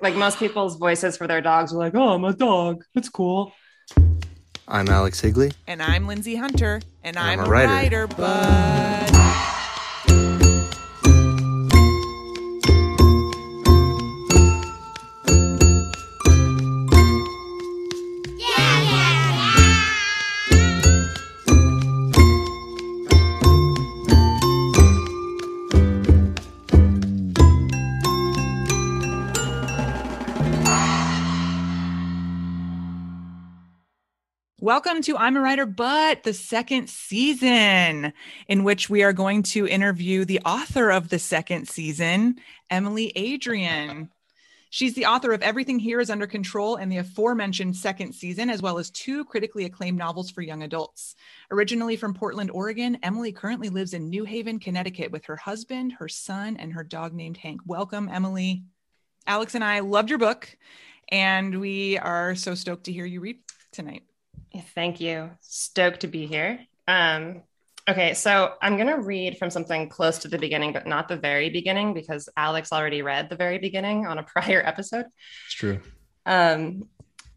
Like most people's voices for their dogs are like, "Oh, I'm a dog. It's cool." I'm Alex Higley. And I'm Lindsay Hunter. And, I'm, I'm a a writer. writer, but. Welcome to I'm a Writer, but the second season, in which we are going to interview the author of the second season, Emily Adrian. She's the author of Everything Here is Under Control and the aforementioned second season, as well as two critically acclaimed novels for young adults. Originally from Portland, Oregon, Emily currently lives in New Haven, Connecticut with her husband, her son, and her dog named Hank. Welcome, Emily. Alex and I loved your book, and we are so stoked to hear you read tonight. Thank you. Stoked to be here. Um, okay, so I'm going to read from something close to the beginning, but not the very beginning, because Alex already read the very beginning on a prior episode. It's true. Um,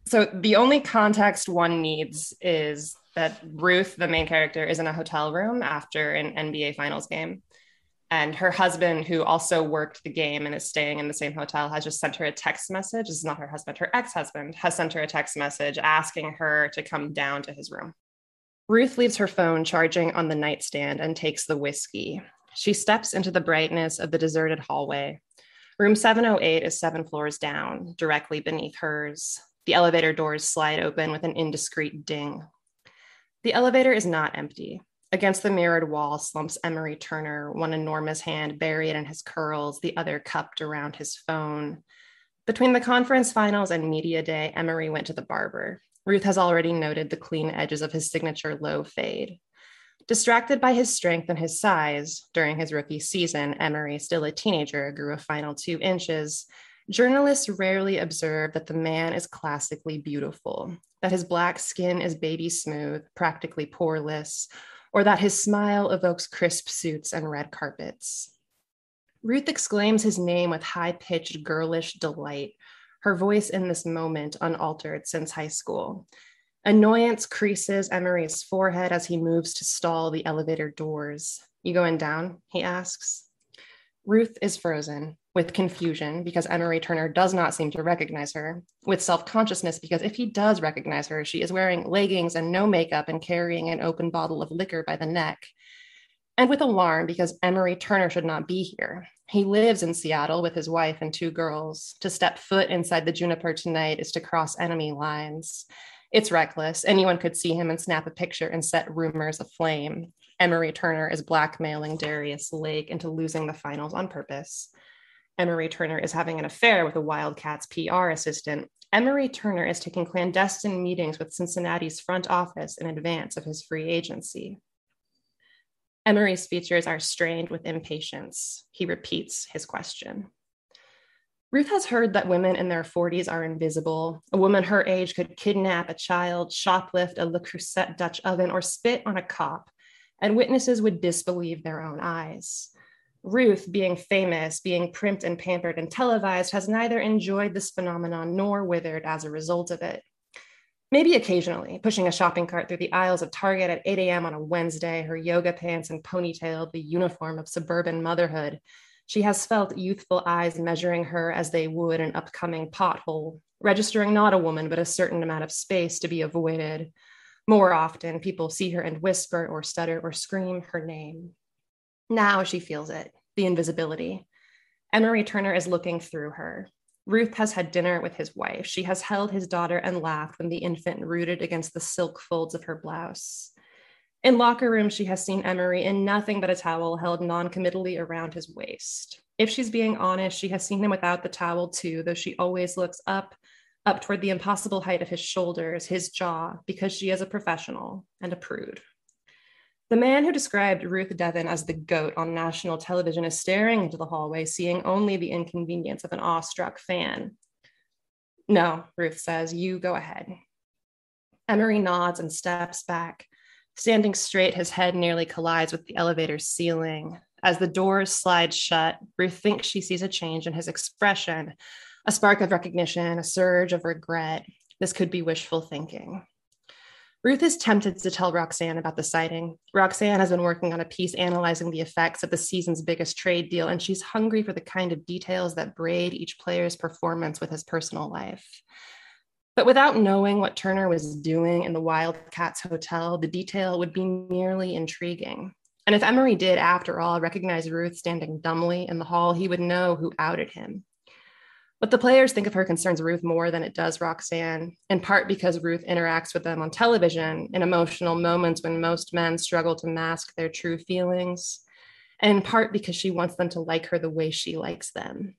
so the only context one needs is that Ruth, the main character, is in a hotel room after an NBA Finals game. And her husband, who also worked the game and is staying in the same hotel, has just sent her a text message. This is not her husband, her ex husband has sent her a text message asking her to come down to his room. Ruth leaves her phone charging on the nightstand and takes the whiskey. She steps into the brightness of the deserted hallway. Room 708 is seven floors down, directly beneath hers. The elevator doors slide open with an indiscreet ding. The elevator is not empty. Against the mirrored wall slumps Emery Turner, one enormous hand buried in his curls, the other cupped around his phone. Between the conference finals and media day, Emery went to the barber. Ruth has already noted the clean edges of his signature low fade. Distracted by his strength and his size, during his rookie season, Emery, still a teenager, grew a final two inches. Journalists rarely observe that the man is classically beautiful, that his black skin is baby smooth, practically poreless, or that his smile evokes crisp suits and red carpets. Ruth exclaims his name with high pitched girlish delight, her voice in this moment unaltered since high school. Annoyance creases Emery's forehead as he moves to stall the elevator doors. You going down? He asks. Ruth is frozen with confusion because Emery Turner does not seem to recognize her, with self consciousness because if he does recognize her, she is wearing leggings and no makeup and carrying an open bottle of liquor by the neck. And with alarm because Emery Turner should not be here. He lives in Seattle with his wife and two girls. To step foot inside the juniper tonight is to cross enemy lines. It's reckless. Anyone could see him and snap a picture and set rumors aflame. Emery Turner is blackmailing Darius Lake into losing the finals on purpose. Emery Turner is having an affair with a Wildcats PR assistant. Emery Turner is taking clandestine meetings with Cincinnati's front office in advance of his free agency. Emery's features are strained with impatience. He repeats his question. Ruth has heard that women in their 40s are invisible. A woman her age could kidnap a child, shoplift a Le Creuset Dutch oven, or spit on a cop, and witnesses would disbelieve their own eyes. Ruth, being famous, being primped and pampered and televised, has neither enjoyed this phenomenon nor withered as a result of it. Maybe occasionally, pushing a shopping cart through the aisles of Target at 8 a.m. on a Wednesday, her yoga pants and ponytail, the uniform of suburban motherhood, she has felt youthful eyes measuring her as they would an upcoming pothole, registering not a woman, but a certain amount of space to be avoided. More often, people see her and whisper or stutter or scream her name. Now she feels it the invisibility. Emery Turner is looking through her. Ruth has had dinner with his wife. She has held his daughter and laughed when the infant rooted against the silk folds of her blouse. In locker room, she has seen Emery in nothing but a towel held non-committally around his waist. If she's being honest, she has seen him without the towel too, though she always looks up, up toward the impossible height of his shoulders, his jaw, because she is a professional and a prude. The man who described Ruth Devon as the goat on national television is staring into the hallway, seeing only the inconvenience of an awestruck fan. No, Ruth says, you go ahead. Emery nods and steps back. Standing straight, his head nearly collides with the elevator's ceiling. As the doors slide shut, Ruth thinks she sees a change in his expression, a spark of recognition, a surge of regret. This could be wishful thinking. Ruth is tempted to tell Roxanne about the sighting. Roxanne has been working on a piece analyzing the effects of the season's biggest trade deal, and she's hungry for the kind of details that braid each player's performance with his personal life. But without knowing what Turner was doing in the Wildcats Hotel, the detail would be merely intriguing. And if Emery did, after all, recognize Ruth standing dumbly in the hall, he would know who outed him. But the players think of her concerns Ruth more than it does Roxanne, in part because Ruth interacts with them on television in emotional moments when most men struggle to mask their true feelings, and in part because she wants them to like her the way she likes them.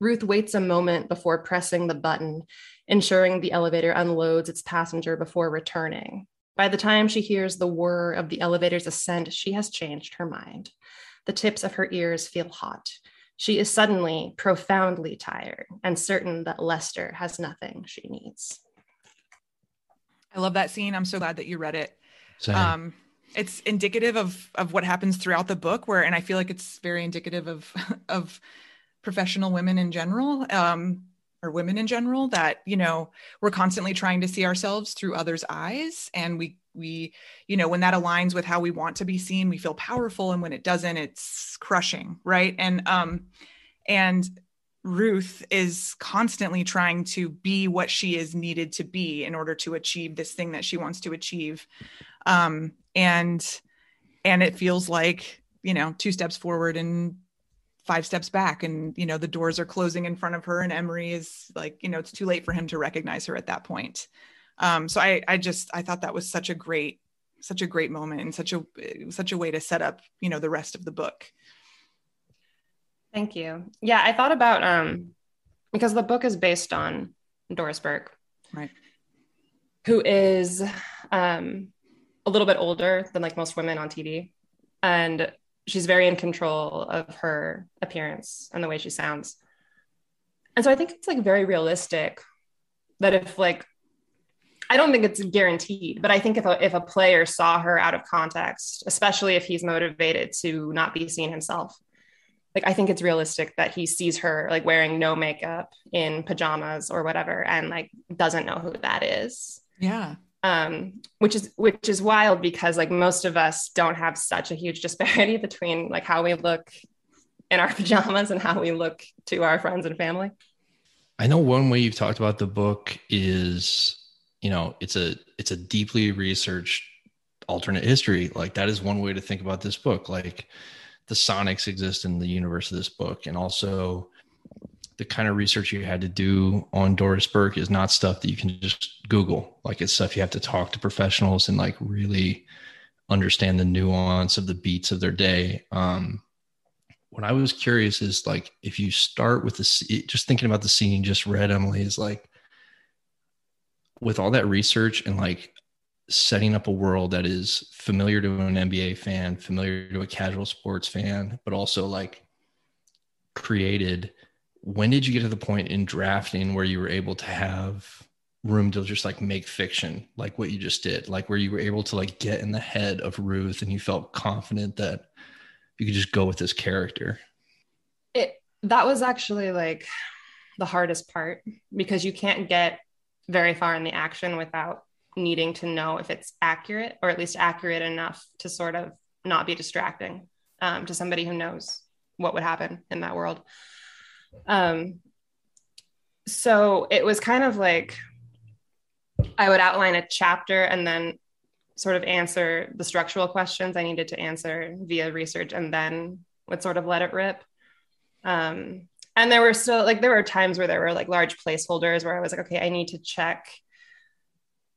Ruth waits a moment before pressing the button, ensuring the elevator unloads its passenger before returning. By the time she hears the whir of the elevator's ascent, she has changed her mind. The tips of her ears feel hot. She is suddenly profoundly tired and certain that Lester has nothing she needs. I love that scene. I'm so glad that you read it. Same. Um, it's indicative of of what happens throughout the book where and i feel like it's very indicative of of professional women in general um, or women in general that you know we're constantly trying to see ourselves through others eyes. And we we you know when that aligns with how we want to be seen we feel powerful. And when it doesn't it's crushing right? And um and Ruth is constantly trying to be what she is needed to be in order to achieve this thing that she wants to achieve. Um and and it feels like you know two steps forward and five steps back and you know the doors are closing in front of her and emery is like you know it's too late for him to recognize her at that point. Um, so i i just i thought that was such a great such a great moment and such a such a way to set up you know the rest of the book. Thank you. Yeah i thought about um because the book is based on doris burke. Right. Who is um a little bit older than like most women on tv and she's very in control of her appearance and the way she sounds. And so I think it's like very realistic that if like I don't think it's guaranteed, but I think if a, if a player saw her out of context, especially if he's motivated to not be seen himself, like I think it's realistic that he sees her like wearing no makeup in pajamas or whatever and like doesn't know who that is. Yeah um, which is which is wild because like most of us don't have such a huge disparity between like how we look in our pajamas and how we look to our friends and family. I know one way you've talked about the book is, you know, it's a it's a deeply researched alternate history. Like that is one way to think about this book. Like the Sonics exist in the universe of this book, and also the kind of research you had to do on Doris Burke is not stuff that you can just Google. Like it's stuff you have to talk to professionals and like really understand the nuance of the beats of their day. Um, what I was curious is like if you start with the just thinking about the scene just read, Emily is like with all that research and like setting up a world that is familiar to an NBA fan, familiar to a casual sports fan, but also like created when did you get to the point in drafting where you were able to have room to just like make fiction like what you just did? Like where you were able to like get in the head of ruth and you felt confident that you could just go with this character? It that was actually like the hardest part because you can't get very far in the action without needing to know if it's accurate or at least accurate enough to sort of not be distracting um, to somebody who knows what would happen in that world um, so it was kind of like I would outline a chapter and then sort of answer the structural questions I needed to answer via research and then would sort of let it rip. Um, and there were still like there were times where there were like large placeholders where I was like, okay, I need to check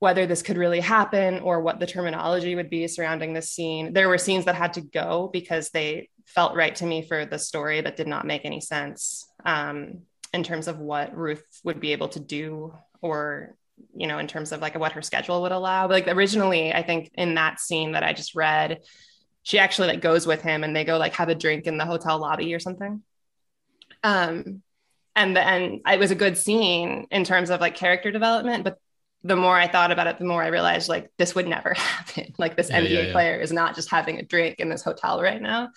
whether this could really happen or what the terminology would be surrounding this scene. There were scenes that had to go because they felt right to me for the story that did not make any sense um, in terms of what Ruth would be able to do or you know in terms of like what her schedule would allow but like originally i think in that scene that i just read she actually like goes with him and they go like have a drink in the hotel lobby or something um and and it was a good scene in terms of like character development but the more i thought about it the more i realized like this would never happen. Like this yeah, nba yeah, yeah. player is not just having a drink in this hotel right now.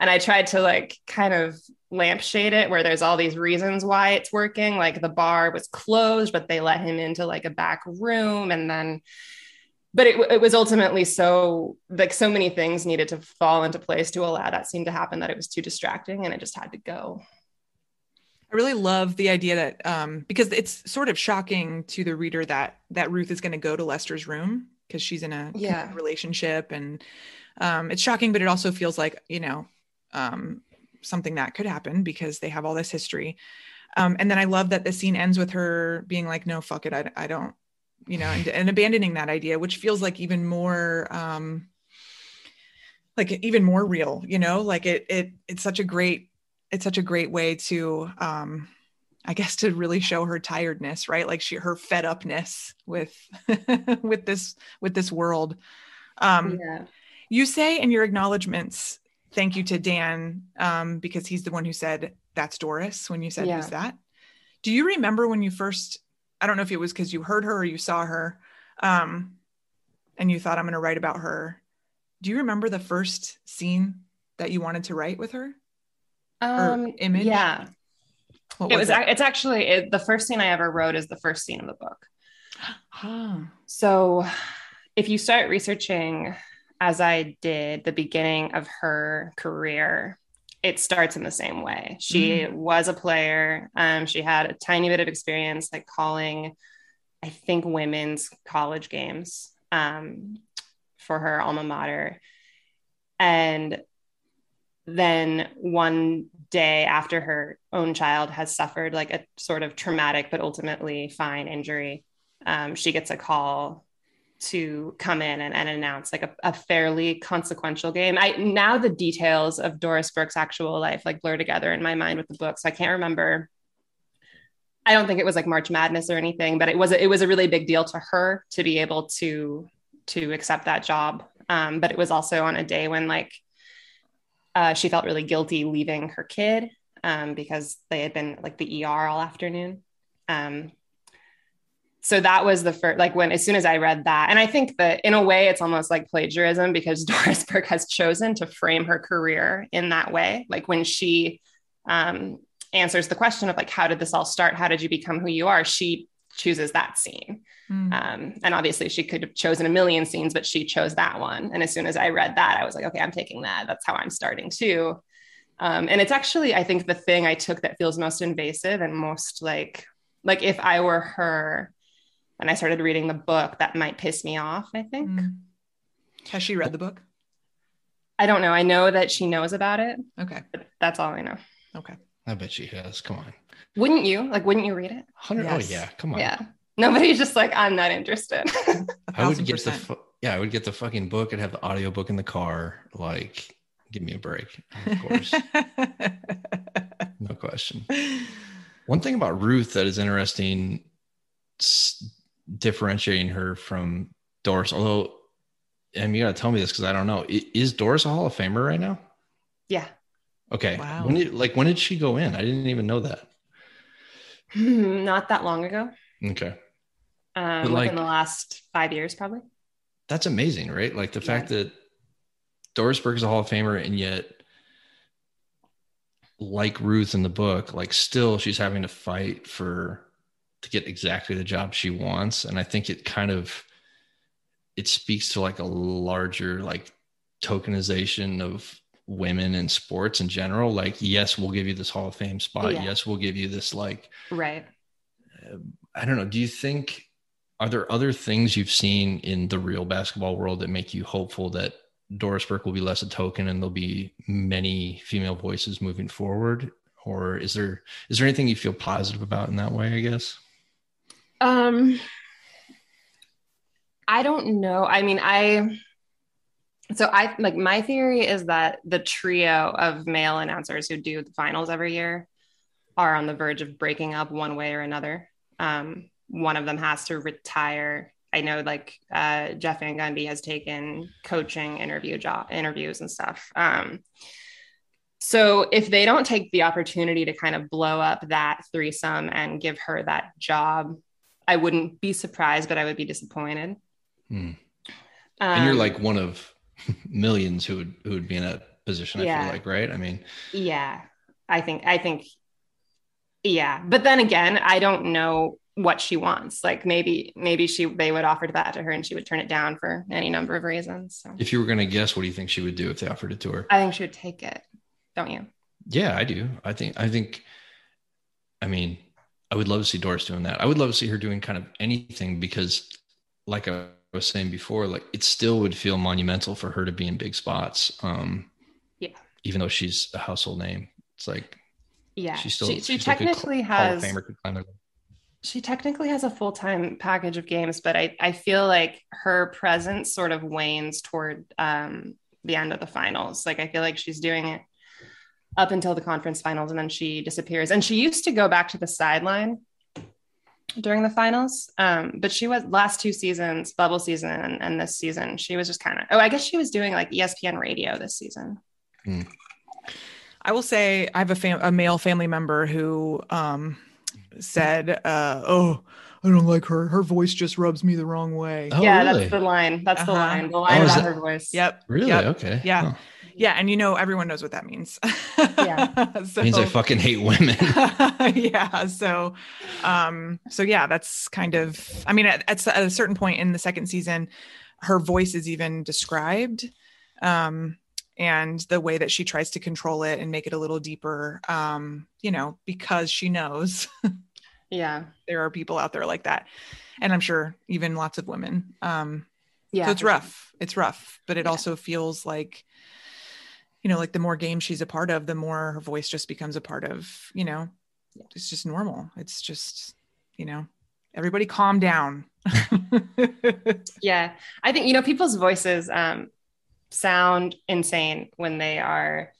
And i tried to like kind of lampshade it where there's all these reasons why it's working. Like the bar was closed but they let him into like a back room. And then but it, it was ultimately so like so many things needed to fall into place to allow that scene to happen that it was too distracting and it just had to go I really love the idea that um, because it's sort of shocking to the reader that that Ruth is going to go to Lester's room because she's in a yeah. relationship and um, it's shocking, but it also feels like you know um, something that could happen because they have all this history. Um, and then I love that the scene ends with her being like, "No, fuck it, I, I don't," you know, and, and abandoning that idea, which feels like even more, um, like even more real, you know, like it it it's such a great it's such a great way to um I guess to really show her tiredness, right? Like she her fed upness with with this with this world. Um yeah. you say in your acknowledgments thank you to Dan um, because he's the one who said that's Doris when you said yeah. who's that. Do you remember when you first? I don't know if it was because you heard her or you saw her, um, and you thought I'm going to write about her. Do you remember the first scene that you wanted to write with her? Um, image? Yeah. What it was. It? It's actually it, the first scene I ever wrote is the first scene of the book. So, if you start researching as I did the beginning of her career, it starts in the same way. She mm. was a player. Um, she had a tiny bit of experience, like calling, I think, women's college games um, for her alma mater. And then one day after her own child has suffered like a sort of traumatic but ultimately fine injury, um, she gets a call to come in and, and announce like a, a, fairly consequential game. I now the details of Doris Burke's actual life like blur together in my mind with the book. So I can't remember. I don't think it was like March Madness or anything, but it was a, it was a really big deal to her to be able to to accept that job. Um, but it was also on a day when like uh, she felt really guilty leaving her kid um, because they had been like the ER all afternoon. Um, so that was the first like when as soon as i read that and i think that in a way it's almost like plagiarism because doris burke has chosen to frame her career in that way. Like when she um, answers the question of like how did this all start? How did you become who you are? She chooses that scene mm. um, and obviously she could have chosen a million scenes but she chose that one and as soon as i read that i was like okay i'm taking that that's how i'm starting too um, and it's actually i think the thing i took that feels most invasive and most like like if i were her and I started reading the book, that might piss me off, I think. Mm. Has she read the book? I don't know. I know that she knows about it. Okay. that's all I know. Okay. I bet she has. Come on. Wouldn't you? Like, wouldn't you read it? Oh, yes. Oh, yeah. Come on. Yeah. Nobody's just like, I'm not interested. I would get the, fu- yeah, I would get the fucking book and have the audiobook in the car. Like, give me a break. Of course. no question. One thing about Ruth that is interesting differentiating her from Doris. Although, and you got to tell me this because I don't know. Is Doris a Hall of Famer right now? Yeah. Okay. Wow. When did, like when did she go in? I didn't even know that. Not that long ago. Okay. Um, within like, the last five years, probably. That's amazing, right? Like the yeah. fact that Doris Burke is a Hall of Famer, and yet, like Ruth in the book, like still she's having to fight for to get exactly the job she wants and i think it kind of it speaks to like a larger like tokenization of women in sports in general like yes we'll give you this hall of fame spot yeah. yes we'll give you this like right uh, i don't know do you think are there other things you've seen in the real basketball world that make you hopeful that Doris Burke will be less a token and there'll be many female voices moving forward? Or is there is there anything you feel positive about in that way, I guess? Um I don't know. I mean, I so I like my theory is that the trio of male announcers who do the finals every year are on the verge of breaking up one way or another. Um, one of them has to retire. I know like uh, Jeff Van Gundy has taken coaching interview job interviews and stuff. Um, so if they don't take the opportunity to kind of blow up that threesome and give her that job, I wouldn't be surprised, but I would be disappointed. Hmm. and you're um, like one of millions who would who would be in that position. Yeah. I feel like, right? I mean, yeah, I think I think, yeah. But then again, I don't know what she wants. Like maybe maybe she they would offer that to her and she would turn it down for any number of reasons. So. If you were going to guess, what do you think she would do if they offered it to her? I think she would take it. Don't you? Yeah, I do. I think I think. I mean, I would love to see Doris doing that. I would love to see her doing kind of anything because, like I was saying before, like it still would feel monumental for her to be in big spots. Um, yeah. Even though she's a household name, it's like, yeah, she still she, she technically has. She technically has a full time package of games, but I I feel like her presence sort of wanes toward um, the end of the finals. Like I feel like she's doing it up until the conference finals, and then she disappears. And she used to go back to the sideline during the finals. Um, but she was last two seasons, bubble season and, and this season, she was just kind of, oh, I guess she was doing like ESPN radio this season. Hmm. I will say I have a, fam- a male family member who um, said, uh, oh, I don't like her. Her voice just rubs me the wrong way. Oh, yeah, really? that's the line. That's uh-huh. the line. The line oh, about that- her voice. Yep. Really? Yep. Okay. Yeah. Huh. Yeah, and you know everyone knows what that means. yeah, so, means I fucking hate women. yeah, so, um, so yeah, that's kind of. I mean, at, at, a certain point in the second season, her voice is even described, um, and the way that she tries to control it and make it a little deeper, um, you know, because she knows. yeah, there are people out there like that, and I'm sure even lots of women. Um, yeah, so it's rough. It's rough, but it yeah. also feels like you know, like the more games she's a part of, the more her voice just becomes a part of, you know, it's just normal. It's just, you know, everybody calm down. yeah. I think, you know, people's voices um, sound insane when they are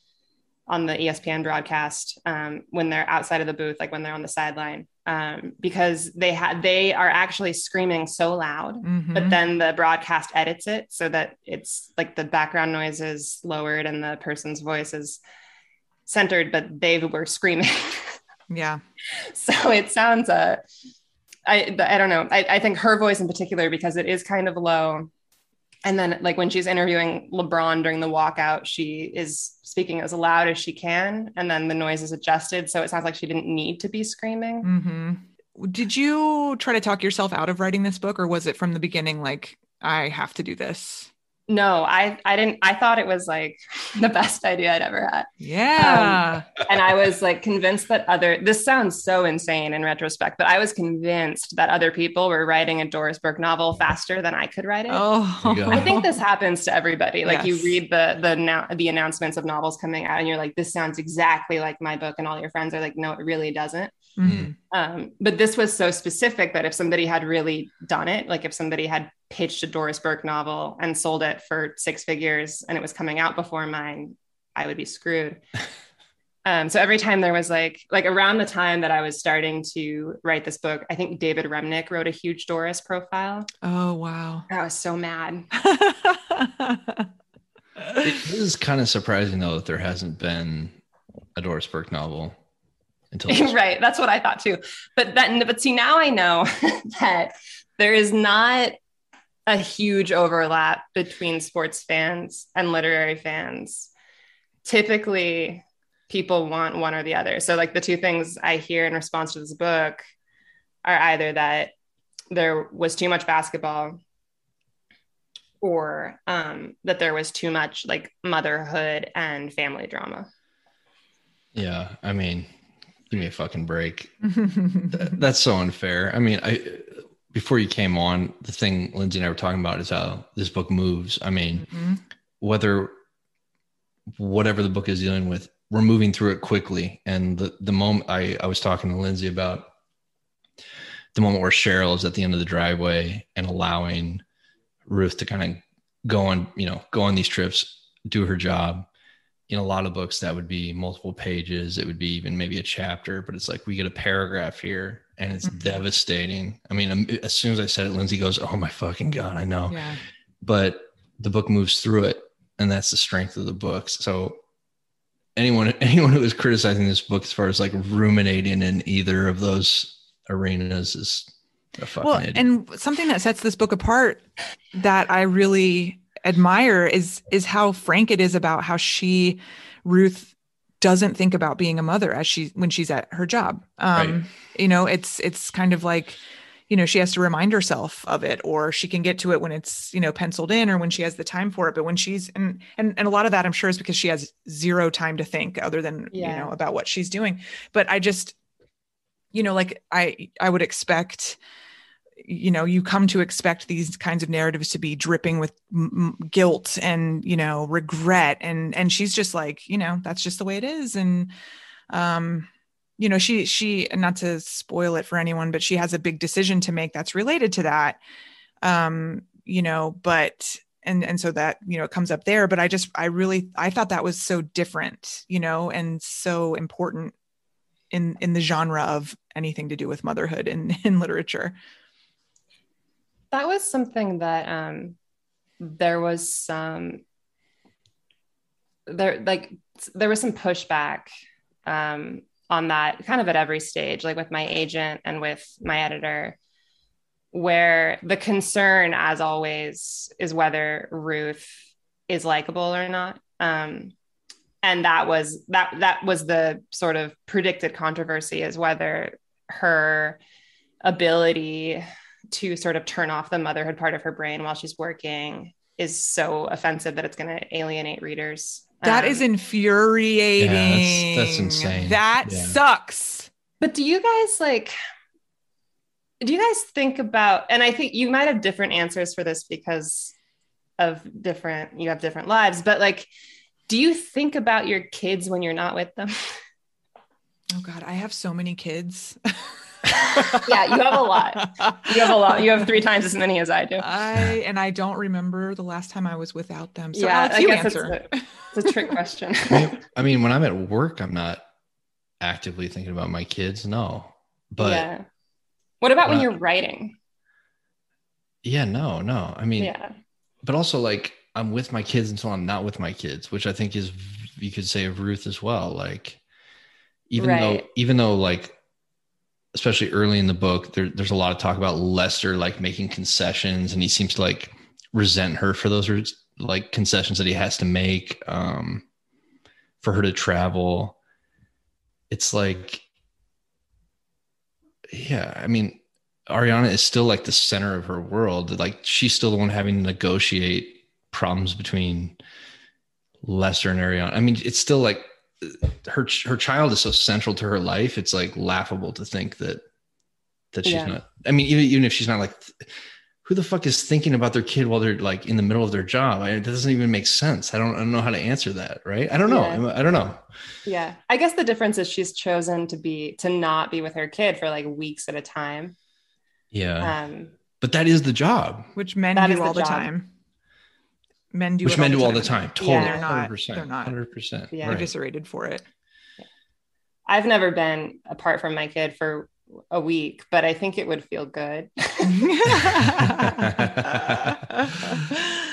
on the ESPN broadcast, um, when they're outside of the booth, like when they're on the sideline um, because they had they are actually screaming so loud, mm-hmm. but then the broadcast edits it so that it's like the background noise is lowered and the person's voice is centered, but they were screaming. yeah. So it sounds uh I I don't know. I, I think her voice in particular because it is kind of low and then like when she's interviewing lebron during the walkout she is speaking as loud as she can and then the noise is adjusted so it sounds like she didn't need to be screaming mm-hmm. did you try to talk yourself out of writing this book or was it from the beginning like i have to do this no, I I didn't. I thought it was like the best idea I'd ever had. Yeah. Um, and I was like convinced that other. This sounds so insane in retrospect, but I was convinced that other people were writing a Doris Burke novel faster than I could write it. Oh, I think this happens to everybody. Like yes. you read the the now the announcements of novels coming out, and you're like, this sounds exactly like my book, and all your friends are like, no, it really doesn't. Mm-hmm. Um, but this was so specific that if somebody had really done it, like if somebody had pitched a Doris Burke novel and sold it for six figures and it was coming out before mine, I would be screwed. um, so every time there was like, like around the time that I was starting to write this book, I think David Remnick wrote a huge Doris profile. Oh, wow. I was so mad. it is kind of surprising though that there hasn't been a Doris Burke novel until right. That's what I thought too. But then, but see, now I know that there is not a huge overlap between sports fans and literary fans. Typically, people want one or the other. So, like the two things I hear in response to this book are either that there was too much basketball or um, that there was too much like motherhood and family drama. Yeah. I mean, give me a fucking break. that, that's so unfair. I mean, I before you came on, the thing Lindsay and I were talking about is how this book moves. I mean, Mhm. whether whatever the book is dealing with, we're moving through it quickly. And the the moment I I was talking to Lindsay about the moment where Cheryl is at the end of the driveway and allowing Ruth to kind of go on, you know, go on these trips, do her job. In a lot of books, that would be multiple pages. It would be even maybe a chapter, but it's like we get a paragraph here and it's Mhm. devastating. I mean, um, as soon as I said it, Lindsay goes, Oh my fucking God, I know. Yeah. But the book moves through it, and that's the strength of the books. So anyone anyone who is criticizing this book as far as like ruminating in either of those arenas is a fucking well idiot. and something that sets this book apart that i really admire is is how frank it is about how she ruth doesn't think about being a mother as she when she's at her job. Um Right. you know it's it's kind of like you know she has to remind herself of it or she can get to it when it's you know penciled in or when she has the time for it. But when she's and and, and a lot of that i'm sure is because she has zero time to think other than you know about what she's doing. But i just you know like i i would expect you know you come to expect these kinds of narratives to be dripping with m- guilt and you know regret. And and she's just like you know that's just the way it is. And um you know she she not to spoil it for anyone but she has a big decision to make that's related to that. Um you know but and and so that you know it comes up there. But i just i really i thought that was so different you know and so important in in the genre of anything to do with motherhood in in literature That was something that um there was some there like there was some pushback um on that kind of at every stage like with my agent and with my editor where the concern as always is whether Ruth is likable or not. Um and that was that that was the sort of predicted controversy is whether her ability to sort of turn off the motherhood part of her brain while she's working is so offensive that it's going to alienate readers. That Um, is infuriating. Yeah, that's- that's insane. That Yeah. sucks. But do you guys like? Do you guys think about? And I think you might have different answers for this because of different. You have different lives, but like, do you think about your kids when you're not with them? Oh God, I have so many kids. yeah, you have a lot. You have a lot. You have three times as many as I do. I and I don't remember the last time I was without them. So yeah, Alex, I you guess answer. It's, a, it's a trick question. I mean, I mean, when I'm at work, I'm not actively thinking about my kids. No, but yeah, yeah. What about when Well, you're writing? Yeah, no, no. I mean, Yeah. but also like I'm with my kids until I'm not with my kids, which I think is you could say of Ruth as well. Like even though even though like especially early in the book, there, there's a lot of talk about Lester like making concessions, and he seems to like resent her for those like concessions that he has to make um, for her to travel. It's like, yeah, I mean, Ariana is still like the center of her world. Like she's still the one having to negotiate problems between Lester and Ariana. I mean, it's still like her her child is so central to her life. It's like laughable to think that that she's Yeah. not. I mean, even even if she's not like, who the fuck is thinking about their kid while they're like in the middle of their job? I, that doesn't even make sense. I don't I don't know how to answer that. Right? I don't know. Yeah. I don't know. Yeah. I guess the difference is she's chosen to be to not be with her kid for like weeks at a time. Yeah, Um but that is the job. Which men That do is the all the job. time. Men do Which men do all the time. Totally. Yeah. They're not- 100%, they're not. 100%. Yeah. They're Right. eviscerated for it. I've never been apart from my kid for a week, but I think it would feel good.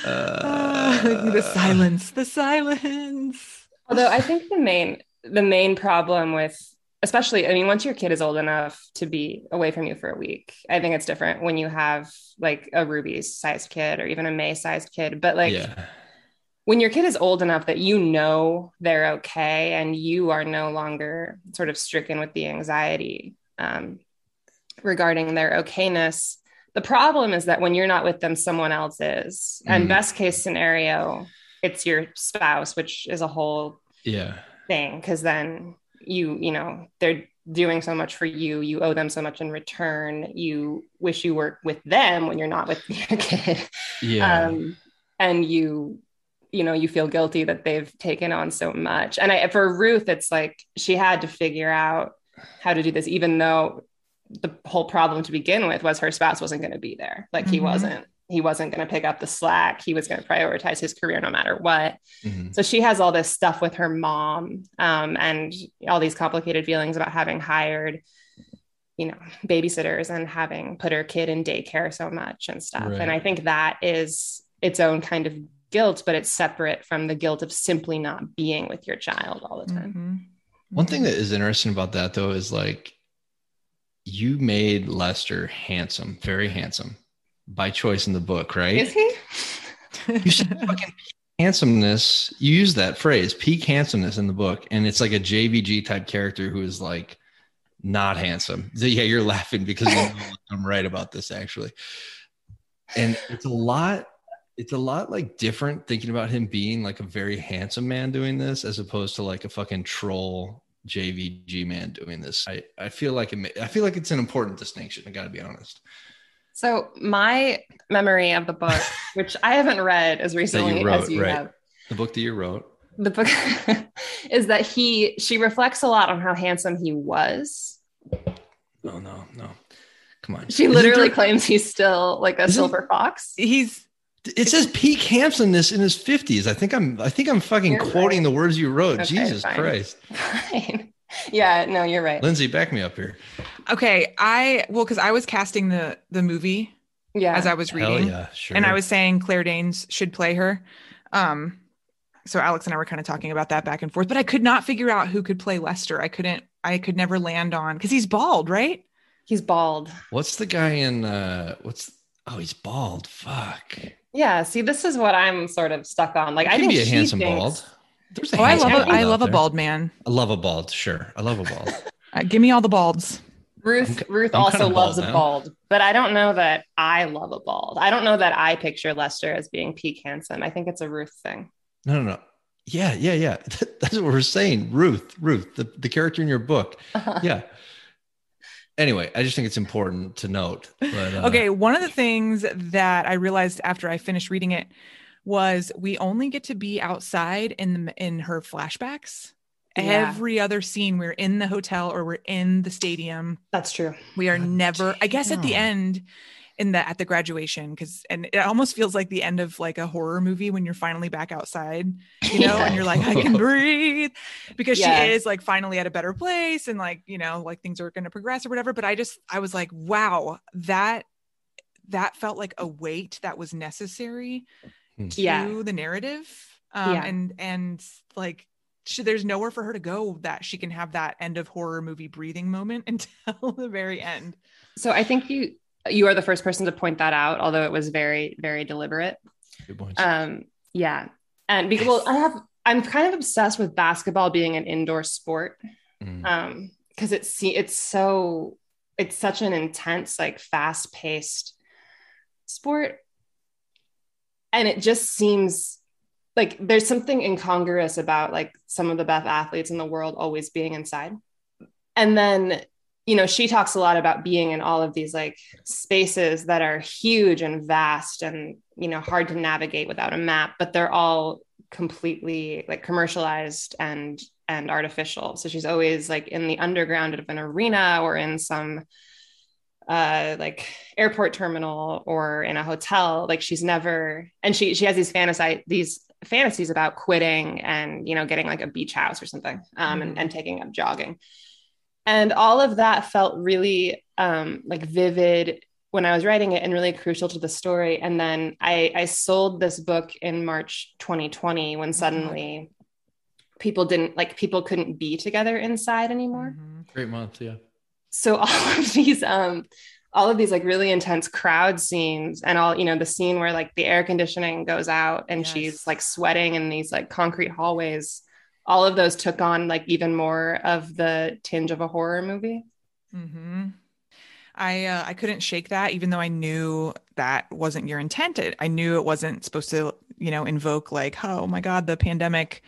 the silence, the silence. Although I think the main the main problem with especially I mean once your kid is old enough to be away from you for a week, I think it's different when you have like a Ruby sized kid or even a May sized kid. But like yeah. when your kid is old enough that you know they're okay and you are no longer sort of stricken with the anxiety um, regarding their okayness the problem is that when you're not with them someone else is and Mhm. best case scenario it's your spouse which is a whole Yeah. thing because then you you know they're doing so much for you. You owe them so much in return. You wish you were with them when you're not with your kid. Yeah. Um, and you, you know, you feel guilty that they've taken on so much. And I, for Ruth, it's like she had to figure out how to do this, even though the whole problem to begin with was her spouse wasn't going to be there. Like he Mhm. wasn't, he wasn't going to pick up the slack. He was going to prioritize his career no matter what. Mhm. So she has all this stuff with her mom um, and all these complicated feelings about having hired, you know, babysitters and having put her kid in daycare so much and stuff. Right. And I think that is its own kind of guilt, but it's separate from the guilt of simply not being with your child all the time. Mhm. One thing that is interesting about that though is like you made Lester handsome, very handsome by choice in the book, right? Is he? You said fucking handsomeness. You use that phrase, peak handsomeness in the book, and it's like a JVG type character who is like not handsome. So, yeah, you're laughing because you know I'm right about this actually. And it's a lot. It's a lot like different thinking about him being like a very handsome man doing this as opposed to like a fucking troll JVG man doing this. I, I feel like it, I feel like it's an important distinction. I got to be honest. So my memory of the book, which I haven't read as recently wrote, as you right. have, The book that you wrote. the book is that he she reflects a lot on how handsome he was. No, no, no. Come on. She literally there- claims he's still like a silver fox. He's It says peak handsomeness in his fifties. I think I'm. I think I'm fucking You're quoting right. the words you wrote. Okay, Jesus fine. Christ, Fine. Yeah, no, you're right. Lindsay, back me up here. okay. I well, because I was casting the the movie Yeah. as I was Hell reading, yeah, sure. and I was saying Claire Danes should play her. Um, so Alex and I were kind of talking about that back and forth, but I could not figure out who could play Lester. I couldn't. I could never land on because he's bald, right? he's bald. What's the guy in? uh What's? Oh, he's bald. Fuck. Yeah. See, this is what I'm sort of stuck on. Like, He I could think be a handsome thinks- bald. There's a Oh, I love a, bald love a bald man. I love a bald. Sure, I love a bald. Uh, give me all the balds. Ruth I'm Ruth I'm also loves bald a bald, but I don't know that I love a bald. I don't know that I picture Lester as being peak handsome. I think it's a Ruth thing. No, no, no. Yeah, yeah, yeah. That's what we're saying. Ruth, Ruth, the, the character in your book. Yeah. Anyway, I just think it's important to note. But uh, Okay, one of the things that I realized after I finished reading it was we only get to be outside in the in her flashbacks. Yeah. Every other scene, we're in the hotel or we're in the stadium. That's true. We are God never, I guess, at the end, in the at the graduation, because and it almost feels like the end of like a horror movie when you're finally back outside, you know, and you're like, I can breathe, because Yeah. she is like finally at a better place, and like you know, like things are going to progress or whatever. But I just, I was like, wow, that that felt like a weight that was necessary. To Yeah. the narrative, um, Yeah. and and like. She, there's nowhere for her to go that she can have that end of horror movie breathing moment until the very end. So I think you you are the first person to point that out, although it was very very deliberate. good points. Um, yeah, and because well, I have I'm kind of obsessed with basketball being an indoor sport Mm. um because it's see it's so it's such an intense like fast paced sport and it just seems like there's something incongruous about like some of the best athletes in the world always being inside. And then you know she talks a lot about being in all of these like spaces that are huge and vast and you know hard to navigate without a map but they're all completely like commercialized and and artificial. So she's always like in the underground of an arena or in some uh like airport terminal or in a hotel like she's never and she she has these fantasy these fantasies about quitting and you know getting like a beach house or something um and, Mhm. and taking up jogging and all of that felt really um like vivid when I was writing it and really crucial to the story. And then I, I sold this book in March 2020 when suddenly people didn't like people couldn't be together inside anymore. Mhm. Great month, yeah. So all of these um all of these like really intense crowd scenes and all you know the scene where like the air conditioning goes out and Yes. she's like sweating in these like concrete hallways all of those took on like even more of the tinge of a horror movie hmm I uh, I couldn't shake that, even though I knew that wasn't your intent. It, I knew it wasn't supposed to, you know, invoke like, oh my god, the pandemic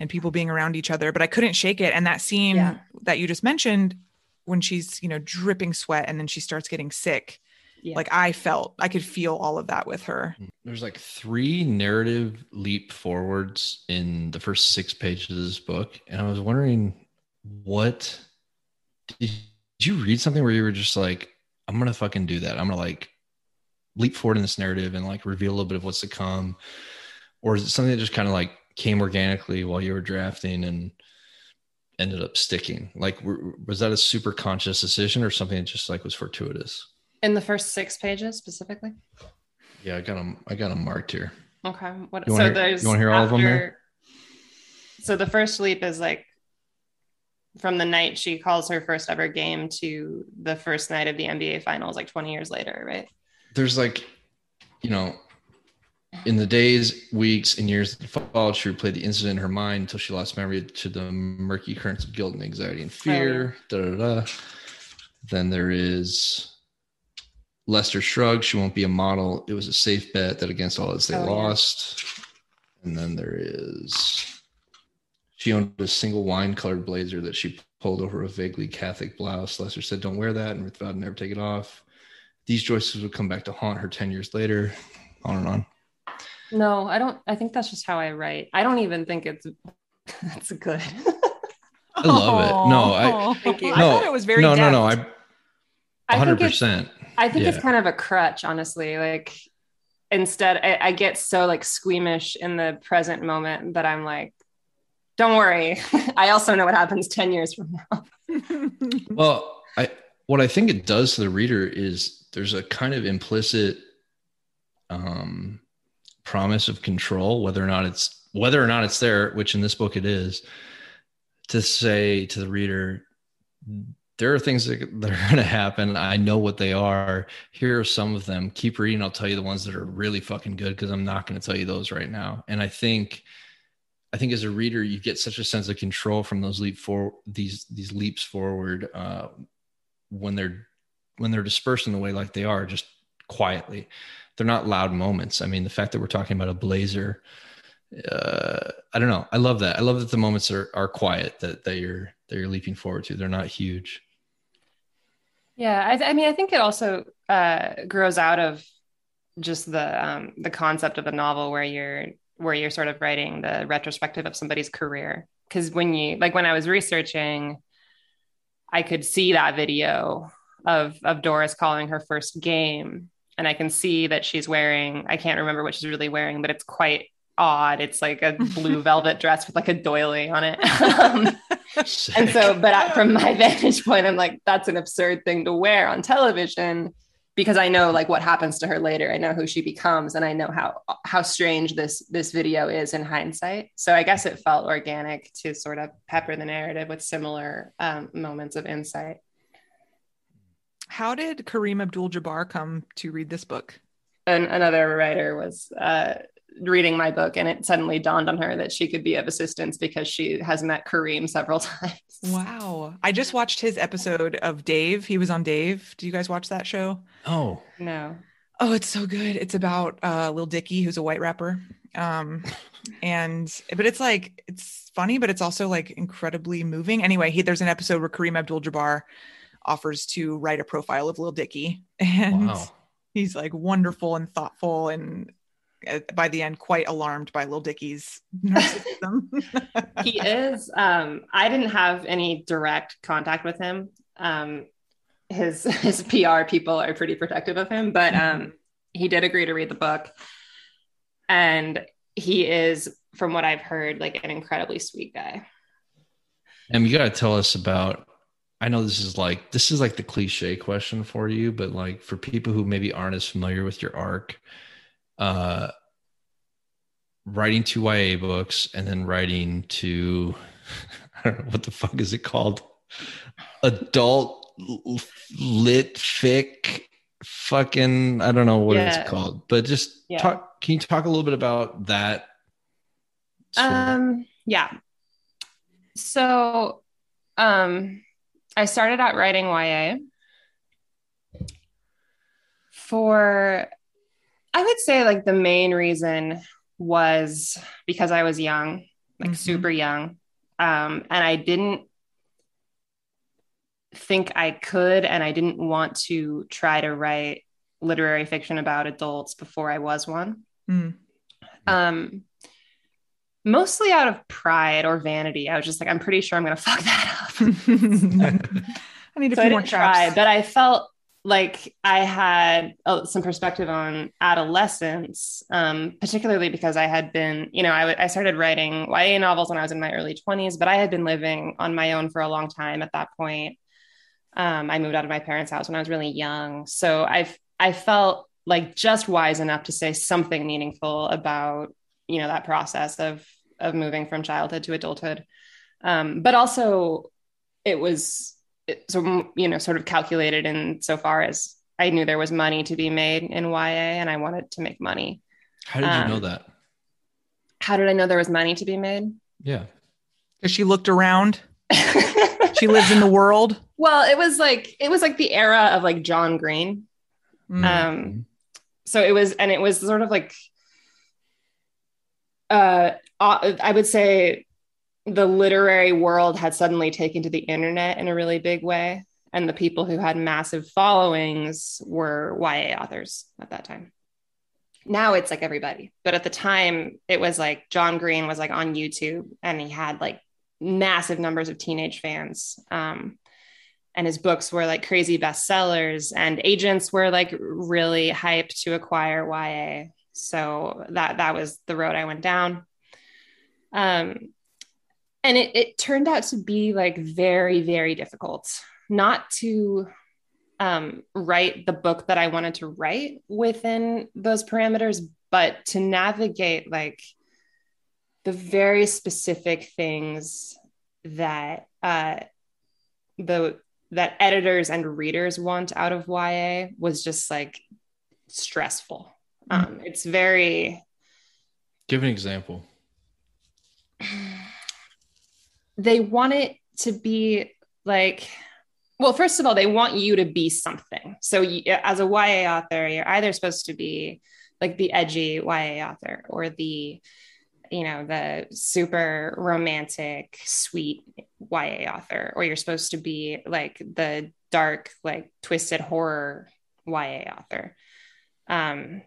and people being around each other. But I couldn't shake it. And that scene Yeah. that you just mentioned, when she's you know dripping sweat and then she starts getting sick Yeah. like i felt i could feel all of that with her mm. There's like three narrative leap forwards in the first six pages of this book. And I was wondering what did you read something where you were just like, I'm gonna fucking do that. I'm gonna like leap forward in this narrative and like reveal a little bit of what's to come. Or is it something that just kind of like came organically while you were drafting and ended up sticking? Like was that a super conscious decision or something that just like was fortuitous? In the first six pages specifically. Yeah, I got them. I got them marked here. Okay. What, You so hear- there's you wanna hear all of them here? So the first leap is like from the night she calls her first ever game to the first night of the NBA finals, like 20 years later, right? there's like, you know, in the days, weeks, and years that followed, she replayed the incident in her mind until she lost memory to the murky currents of guilt and anxiety and oh, fear. Da, da, da. Then there is Lester shrugged. She won't be a model. It was a safe bet that against all odds they Oh, yeah. lost. And then there is she owned a single wine colored blazer that she pulled over a vaguely Catholic blouse. Lester said, Don't wear that. And Ruth vowed to never take it off. These choices would come back to haunt her 10 years later, on and on. No, I don't. I think that's just how I write. I don't even think it's that's good. I love it. No, I- Thank you. I no, thought it was very no, no, no. I I think it's 100%. I think it's kind of a crutch, honestly. Like instead, I, I get so like squeamish in the present moment that I'm like, don't worry. I also know what happens 10 years from now. Well, I what I think it does to the reader is there's a kind of implicit um, promise of control, whether or not it's whether or not it's there, which in this book it is, to say to the reader, there are things that, that are going to happen. I know what they are. Here are some of them. Keep reading. I'll tell you the ones that are really fucking good because I'm not going to tell you those right now. And I think, I think as a reader, you get such a sense of control from those leap for these these leaps forward uh, when they're when they're dispersed in the way like they are, just quietly. They're not loud moments. I mean, the fact that we're talking about a blazer, uh, I don't know. I love that. I love that the moments are are quiet that that you're that you're leaping forward to. They're not huge. Yeah, I, I mean, I think it also uh, grows out of just the um, the concept of a novel where you're where you're sort of writing the retrospective of somebody's career. Because when you like when I was researching, I could see that video of of Doris calling her first game, and I can see that she's wearing I can't remember what she's really wearing, but it's quite odd. It's like a blue velvet dress with like a doily on it. Um, and so but I, from my vantage point i'm like that's an absurd thing to wear on television because i know like what happens to her later i know who she becomes and i know how how strange this this video is in hindsight so i guess it felt organic to sort of pepper the narrative with similar um, moments of insight How did Kareem Abdul-Jabbar come to read this book? and another writer was uh, reading my book and it suddenly dawned on her that she could be of assistance because she has met kareem several times Wow. I just watched his episode of Dave. He was on Dave. Do you guys watch that show? oh, no Oh, it's so good. It's about uh Lil Dicky, who's a white rapper. Um and but it's like it's funny, but it's also like incredibly moving. Anyway, he there's an episode where Kareem Abdul-Jabbar offers to write a profile of Lil Dicky. And wow. he's like wonderful and thoughtful and uh, by the end quite alarmed by Lil Dicky's narcissism. he is um i didn't have any direct contact with him um his his pr people are pretty protective of him but um he did agree to read the book and he is from what i've heard like an incredibly sweet guy And you got to tell us about. I know this is like this is like the cliche question for you, but like for people who maybe aren't as familiar with your arc, uh, writing two YA books and then writing to I don't know what the fuck is it called, adult lit fic, fucking I don't know what Yeah. it's called, but just Yeah. talk. Can you talk a little bit about that? of- Um, yeah. So, um, I started out writing YA for, I would say, like the main reason was because I was young, like Mhm. super young, um, and I didn't. think I could, and I didn't want to try to write literary fiction about adults before I was one. Mm. Um, mostly out of pride or vanity. I was just like, I'm pretty sure I'm going to fuck that up. I need a so few more try, but I felt like I had uh, some perspective on adolescence, um, particularly because I had been, you know, I, w- I started writing YA novels when I was in my early 20s, but I had been living on my own for a long time at that point. Um, I moved out of my parents' house when I was really young. So I've, I felt like just wise enough to say something meaningful about, you know, that process of, of moving from childhood to adulthood. Um, but also it was so you know sort of calculated in so far as I knew there was money to be made in YA and I wanted to make money. How did you um, know that? How did I know there was money to be made? Yeah. Because she looked around. she lives in the world. Well, it was like it was like the era of like John Green. Mm. Um so it was and it was sort of like uh I would say the literary world had suddenly taken to the internet in a really big way. And the people who had massive followings were YA authors at that time. Now it's like everybody. But at the time, it was like John Green was like on YouTube and he had like massive numbers of teenage fans. Um, and his books were like crazy bestsellers, and agents were like really hyped to acquire YA. So that that was the road I went down. Um, and it, it turned out to be like very very difficult not to um, write the book that i wanted to write within those parameters but to navigate like the very specific things that uh, the that editors and readers want out of YA was just like stressful. Um, it's very. Give an example. they want it to be like well first of all they want you to be something so you, as a ya author you're either supposed to be like the edgy ya author or the you know the super romantic sweet ya author or you're supposed to be like the dark like twisted horror ya author um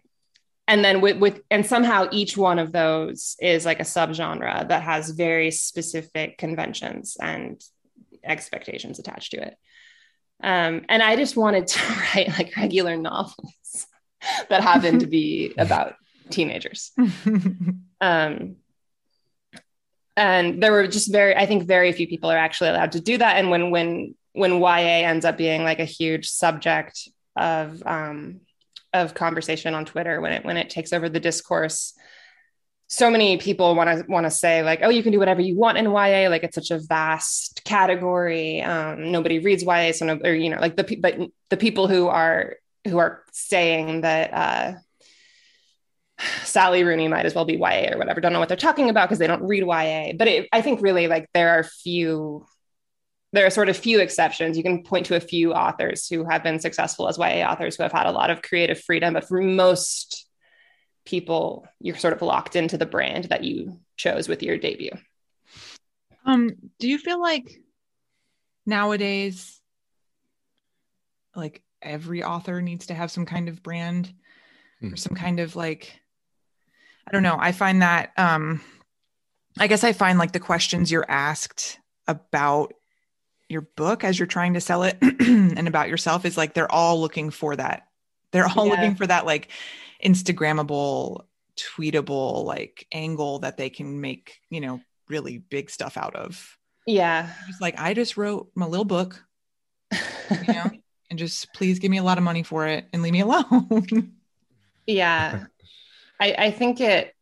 and then with, with and somehow each one of those is like a subgenre that has very specific conventions and expectations attached to it. Um, and i just wanted to write like regular novels that happen to be about teenagers. Um, and there were just very i think very few people are actually allowed to do that. And when when when ya ends up being like a huge subject of um, of conversation on Twitter when it when it takes over the discourse. So many people want to want to say like, oh, you can do whatever you want in YA. Like it's such a vast category. Um, nobody reads YA, so no, or you know, like the but the people who are who are saying that uh, Sally Rooney might as well be YA or whatever. Don't know what they're talking about because they don't read YA. But it, I think really like there are few there are sort of few exceptions. You can point to a few authors who have been successful as YA authors who have had a lot of creative freedom, but for most people, you're sort of locked into the brand that you chose with your debut. Um, do you feel like nowadays, like every author needs to have some kind of brand hmm. or some kind of like, I don't know. I find that, um, I guess I find like the questions you're asked about your book as you're trying to sell it and about yourself is like they're all looking for that. They're all yeah. looking for that like Instagrammable, tweetable like angle that they can make, you know, really big stuff out of. Yeah. Just like I just wrote my little book, you know, and just please give me a lot of money for it and leave me alone. yeah. I, I think it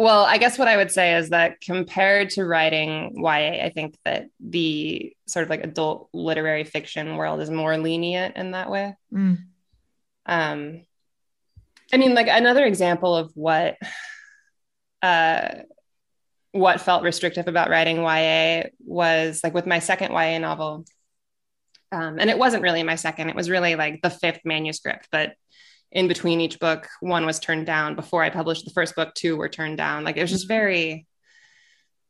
well, I guess what I would say is that compared to writing YA, I think that the sort of like adult literary fiction world is more lenient in that way. Mm. Um, I mean, like another example of what uh, what felt restrictive about writing YA was like with my second YA novel. Um, and it wasn't really my second; it was really like the fifth manuscript, but in between each book one was turned down before i published the first book two were turned down like it was just very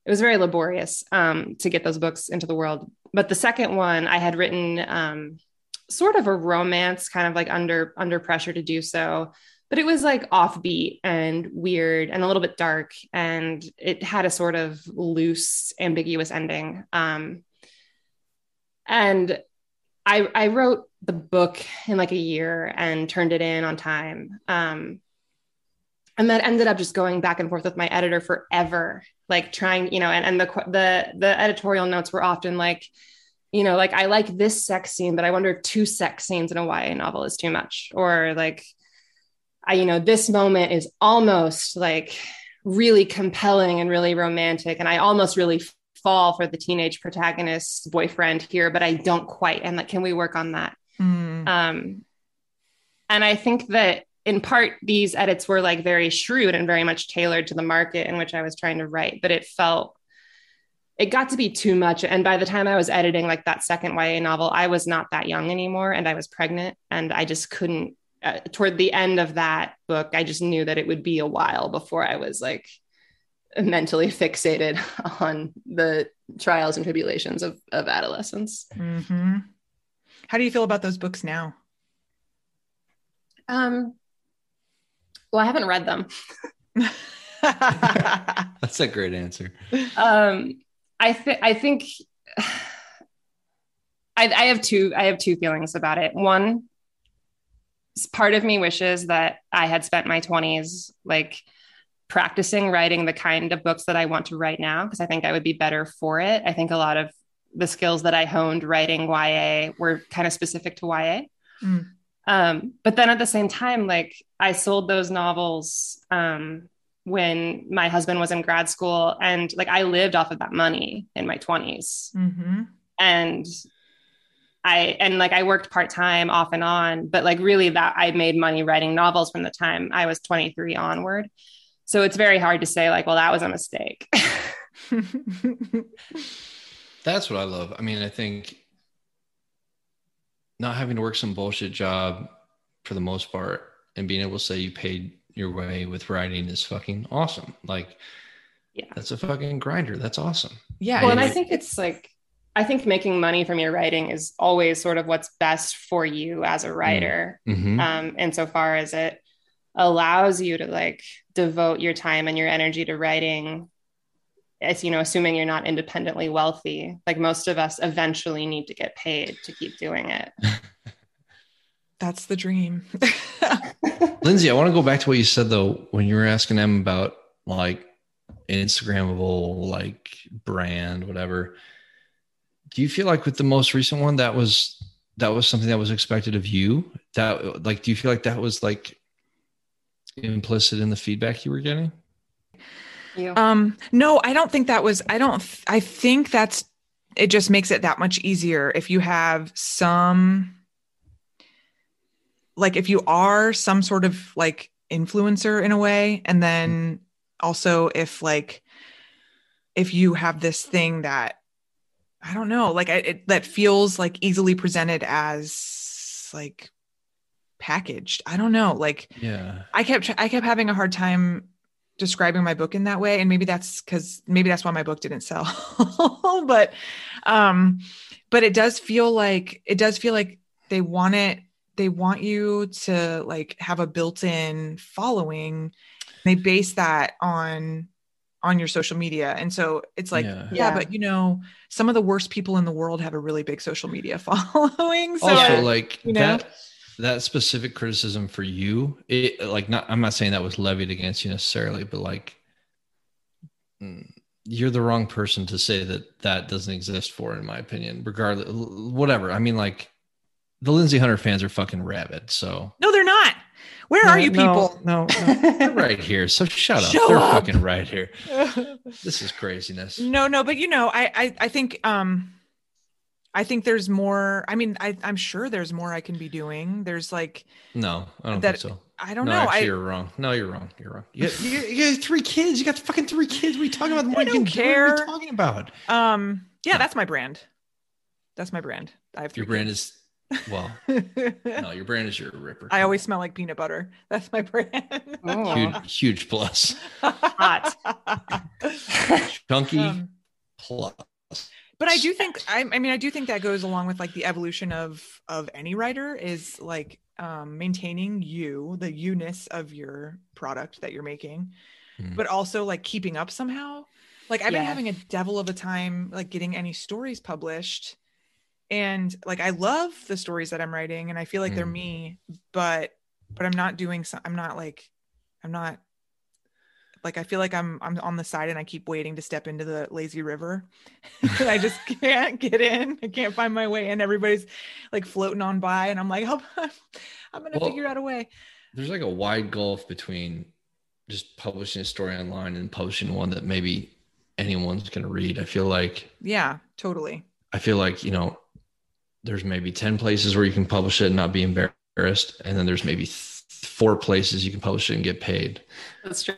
it was very laborious um, to get those books into the world. But the second one, I had written um, sort of a romance, kind of like under under pressure to do so. But it was like offbeat and weird and a little bit dark, and it had a sort of loose, ambiguous ending. Um, and I, I wrote the book in like a year and turned it in on time. Um, and that ended up just going back and forth with my editor forever like trying you know and, and the the the editorial notes were often like you know like i like this sex scene but i wonder if two sex scenes in a ya novel is too much or like i you know this moment is almost like really compelling and really romantic and i almost really fall for the teenage protagonist's boyfriend here but i don't quite and like can we work on that mm. um and i think that in part these edits were like very shrewd and very much tailored to the market in which I was trying to write, but it felt it got to be too much. And by the time I was editing like that second YA novel, I was not that young anymore and I was pregnant and I just couldn't uh, toward the end of that book, I just knew that it would be a while before I was like mentally fixated on the trials and tribulations of, of adolescence. Mm-hmm. How do you feel about those books now? Um, well, I haven't read them. That's a great answer. Um, I think I think I, I have two I have two feelings about it. One, part of me wishes that I had spent my twenties like practicing writing the kind of books that I want to write now because I think I would be better for it. I think a lot of the skills that I honed writing YA were kind of specific to YA. Mm. Um, but then at the same time, like I sold those novels um, when my husband was in grad school, and like I lived off of that money in my 20s. Mm-hmm. And I and like I worked part time off and on, but like really that I made money writing novels from the time I was 23 onward. So it's very hard to say like, well, that was a mistake. That's what I love. I mean, I think not having to work some bullshit job for the most part and being able to say you paid your way with writing is fucking awesome. Like, yeah, that's a fucking grinder. That's awesome. Yeah. Well, and I think it's like, I think making money from your writing is always sort of what's best for you as a writer. Mm-hmm. Um, insofar as it allows you to like devote your time and your energy to writing as you know assuming you're not independently wealthy like most of us eventually need to get paid to keep doing it. That's the dream. Lindsay i want to go back to what you said though when you were asking them about like instagrammable like brand whatever. Do you feel like with the most recent one that was that was something that was expected of you? That like do you feel like that was like implicit in the feedback you were getting you. Um, no, I don't think that was, I don't, I think that's, it just makes it that much easier if you have some, like if you are some sort of like influencer in a way, and then also if like, if you have this thing that, I don't know, like it, that feels like easily presented as like packaged. I don't know. Like, yeah, I kept, I kept having a hard time describing my book in that way and maybe that's because maybe that's why my book didn't sell. But um but it does feel like it does feel like they want it they want you to like have a built-in following. They base that on on your social media. And so it's like yeah. yeah. but you know some of the worst people in the world have a really big social media following. So also like you know? that that specific criticism for you, it like not I'm not saying that was levied against you necessarily, but like mm, you're the wrong person to say that that doesn't exist for, in my opinion. Regardless, whatever. I mean, like the Lindsay Hunter fans are fucking rabid. So no, they're not. Where no, are you people? No, no, no. they're right here. So shut up. Show they're up. fucking right here. this is craziness. No, no, but you know, I, I, I think, um, I think there's more. I mean, I, am sure there's more I can be doing. There's like no, I don't that, think so. I don't no, know. Actually, I, you're wrong. No, you're wrong. You're wrong. You, you, you got three kids. You got fucking three kids. we're talking about? The more I don't care. What are you talking about? Um. Yeah, that's my brand. That's my brand. I have your brand kids. is well, no, your brand is your ripper. I always smell like peanut butter. That's my brand. huge, huge plus. Hot. chunky Um, plus. But I do think I, I mean I do think that goes along with like the evolution of of any writer is like um maintaining you the you-ness of your product that you're making Hmm. but also like keeping up somehow like I've been having a devil of a time like getting any stories published and like I love the stories that I'm writing and I feel like they're Hmm. me but but I'm not doing so I'm not like I'm not like I feel like I'm I'm on the side and I keep waiting to step into the lazy river. and I just can't get in. I can't find my way in. Everybody's like floating on by and I'm like, oh, I'm gonna Well, figure out a way. There's like a wide gulf between just publishing a story online and publishing one that maybe anyone's going to read. I feel like Yeah, totally. I feel like, you know, there's maybe 10 places where you can publish it and not be embarrassed. And then there's maybe th- four places you can publish it and get paid. That's true.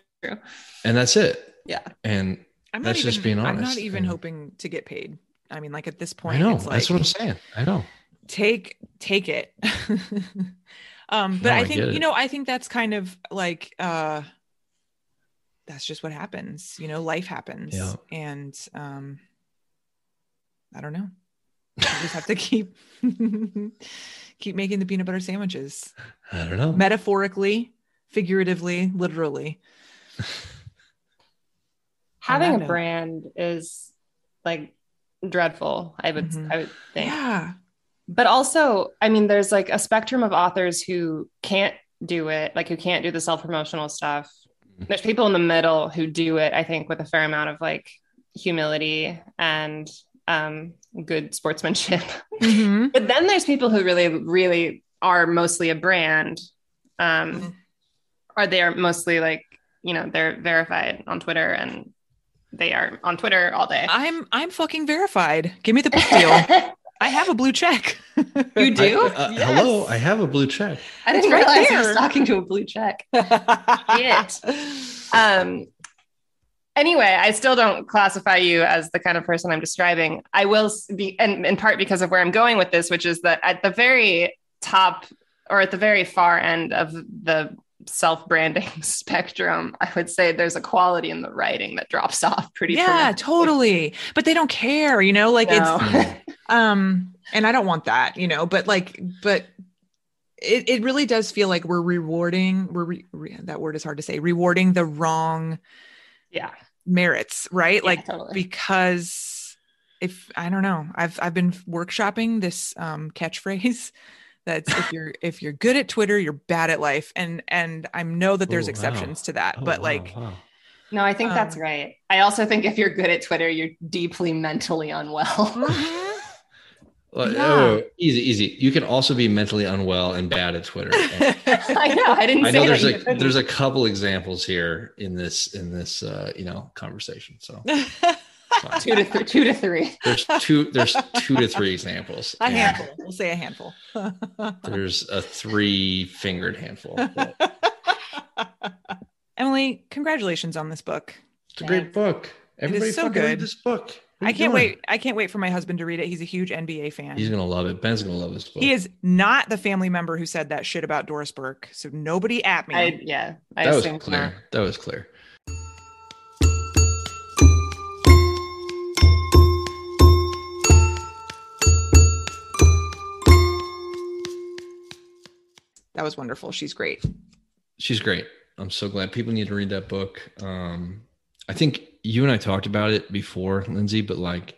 And that's it. Yeah. And I'm That's even, just being honest. I'm not even and- hoping to get paid. I mean, like at this point, I know it's like that's what I'm saying. I know. take take it. um, but No, I I think get you know, I think that's kind of like uh that's just what happens. You know, life happens. Yeah. And um I don't know. You just have to keep keep making the peanut butter sandwiches. I don't know. Metaphorically, figuratively, literally. Having a note. brand is like dreadful, I would Mhm. I would think. Yeah. But also, I mean, there's like a spectrum of authors who can't do it, like who can't do the self-promotional stuff. Mhm. There's people in the middle who do it, I think, with a fair amount of like humility and um good sportsmanship. Mhm. but then there's people who really, really are mostly a brand. Um Mhm. or they are mostly like, you know, they're verified on Twitter and they are on Twitter all day. I'm I'm fucking verified. Give me the book deal. I have a blue check. You do? I- uh, Yes. Hello, I have a blue check. I didn't It's right realize I was talking to a blue check. Um, anyway, I still don't classify you as the kind of person I'm describing. I will be, and in part because of where I'm going with this, which is that at the very top or at the very far end of the self branding spectrum, I would say there's a quality in the writing that drops off pretty. yeah, totally. But they don't care, you know, like No. it's um and I don't want that, you know, but like but it, it really does feel like we're rewarding we're re, re- that word is hard to say rewarding the wrong yeah, merits right Yeah, like totally. because if i don't know i've i've been workshopping this um catchphrase that's if you're if you're good at twitter you're bad at life and and i know that there's Oh, wow. exceptions to that Oh, but wow, like wow. no, I think that's Um, right. I also think if you're good at Twitter, you're deeply mentally unwell. mhm. Well, Yeah. oh, easy, easy. You can also be mentally unwell and bad at Twitter. I know. I didn't I say know there's that you a couldn't. there's a couple examples here in this in this uh, you know conversation. So fine. two to th- two to three. there's two there's two to three examples. a handful we'll say a handful There's a three fingered handful. But emily congratulations on this book It's a great book. Everybody so good. read this book. I can't doing? wait i can't wait for my husband to read it he's a huge nba fan He's gonna love it. Ben's gonna love this book. he is not the family member who said that shit about doris burke so nobody at me I yeah. I that was clear. not. That was clear. That was wonderful she's great She's great. I'm so glad people need to read that book. Um, I think you and I talked about it before, Lindsay, but like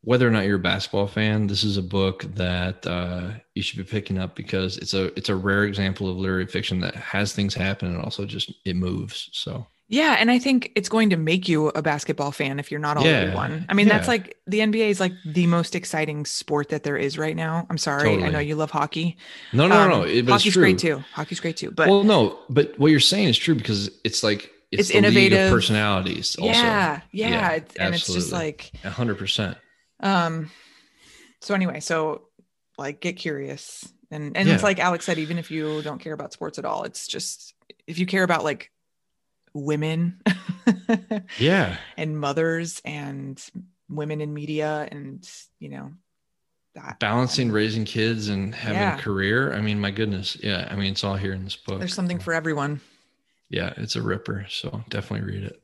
whether or not you're a basketball fan, this is a book that uh, you should be picking up because it's a it's a rare example of literary fiction that has things happen and also just it moves. So Yeah, and I think it's going to make you a basketball fan if you're not already Yeah, one. I mean, that's like the NBA is like the most exciting sport that there is right now. I'm sorry, I know you love hockey. no, no, Um, no, it, hockey's great too. Hockey's great too. But well, no, but what you're saying is true because it's like it's, It's the league of innovative. personalities. Also. yeah, yeah, Yeah, it's, and it's just like hundred percent. um. So anyway, so like get curious, and and Yeah. it's like Alex said, even if you don't care about sports at all, it's just if you care about like women Yeah, and mothers and women in media and you know that balancing raising kids and having Yeah. a career. I mean, my goodness, yeah. I mean, it's all here in this book. there's something for everyone yeah, it's a ripper. So definitely read it.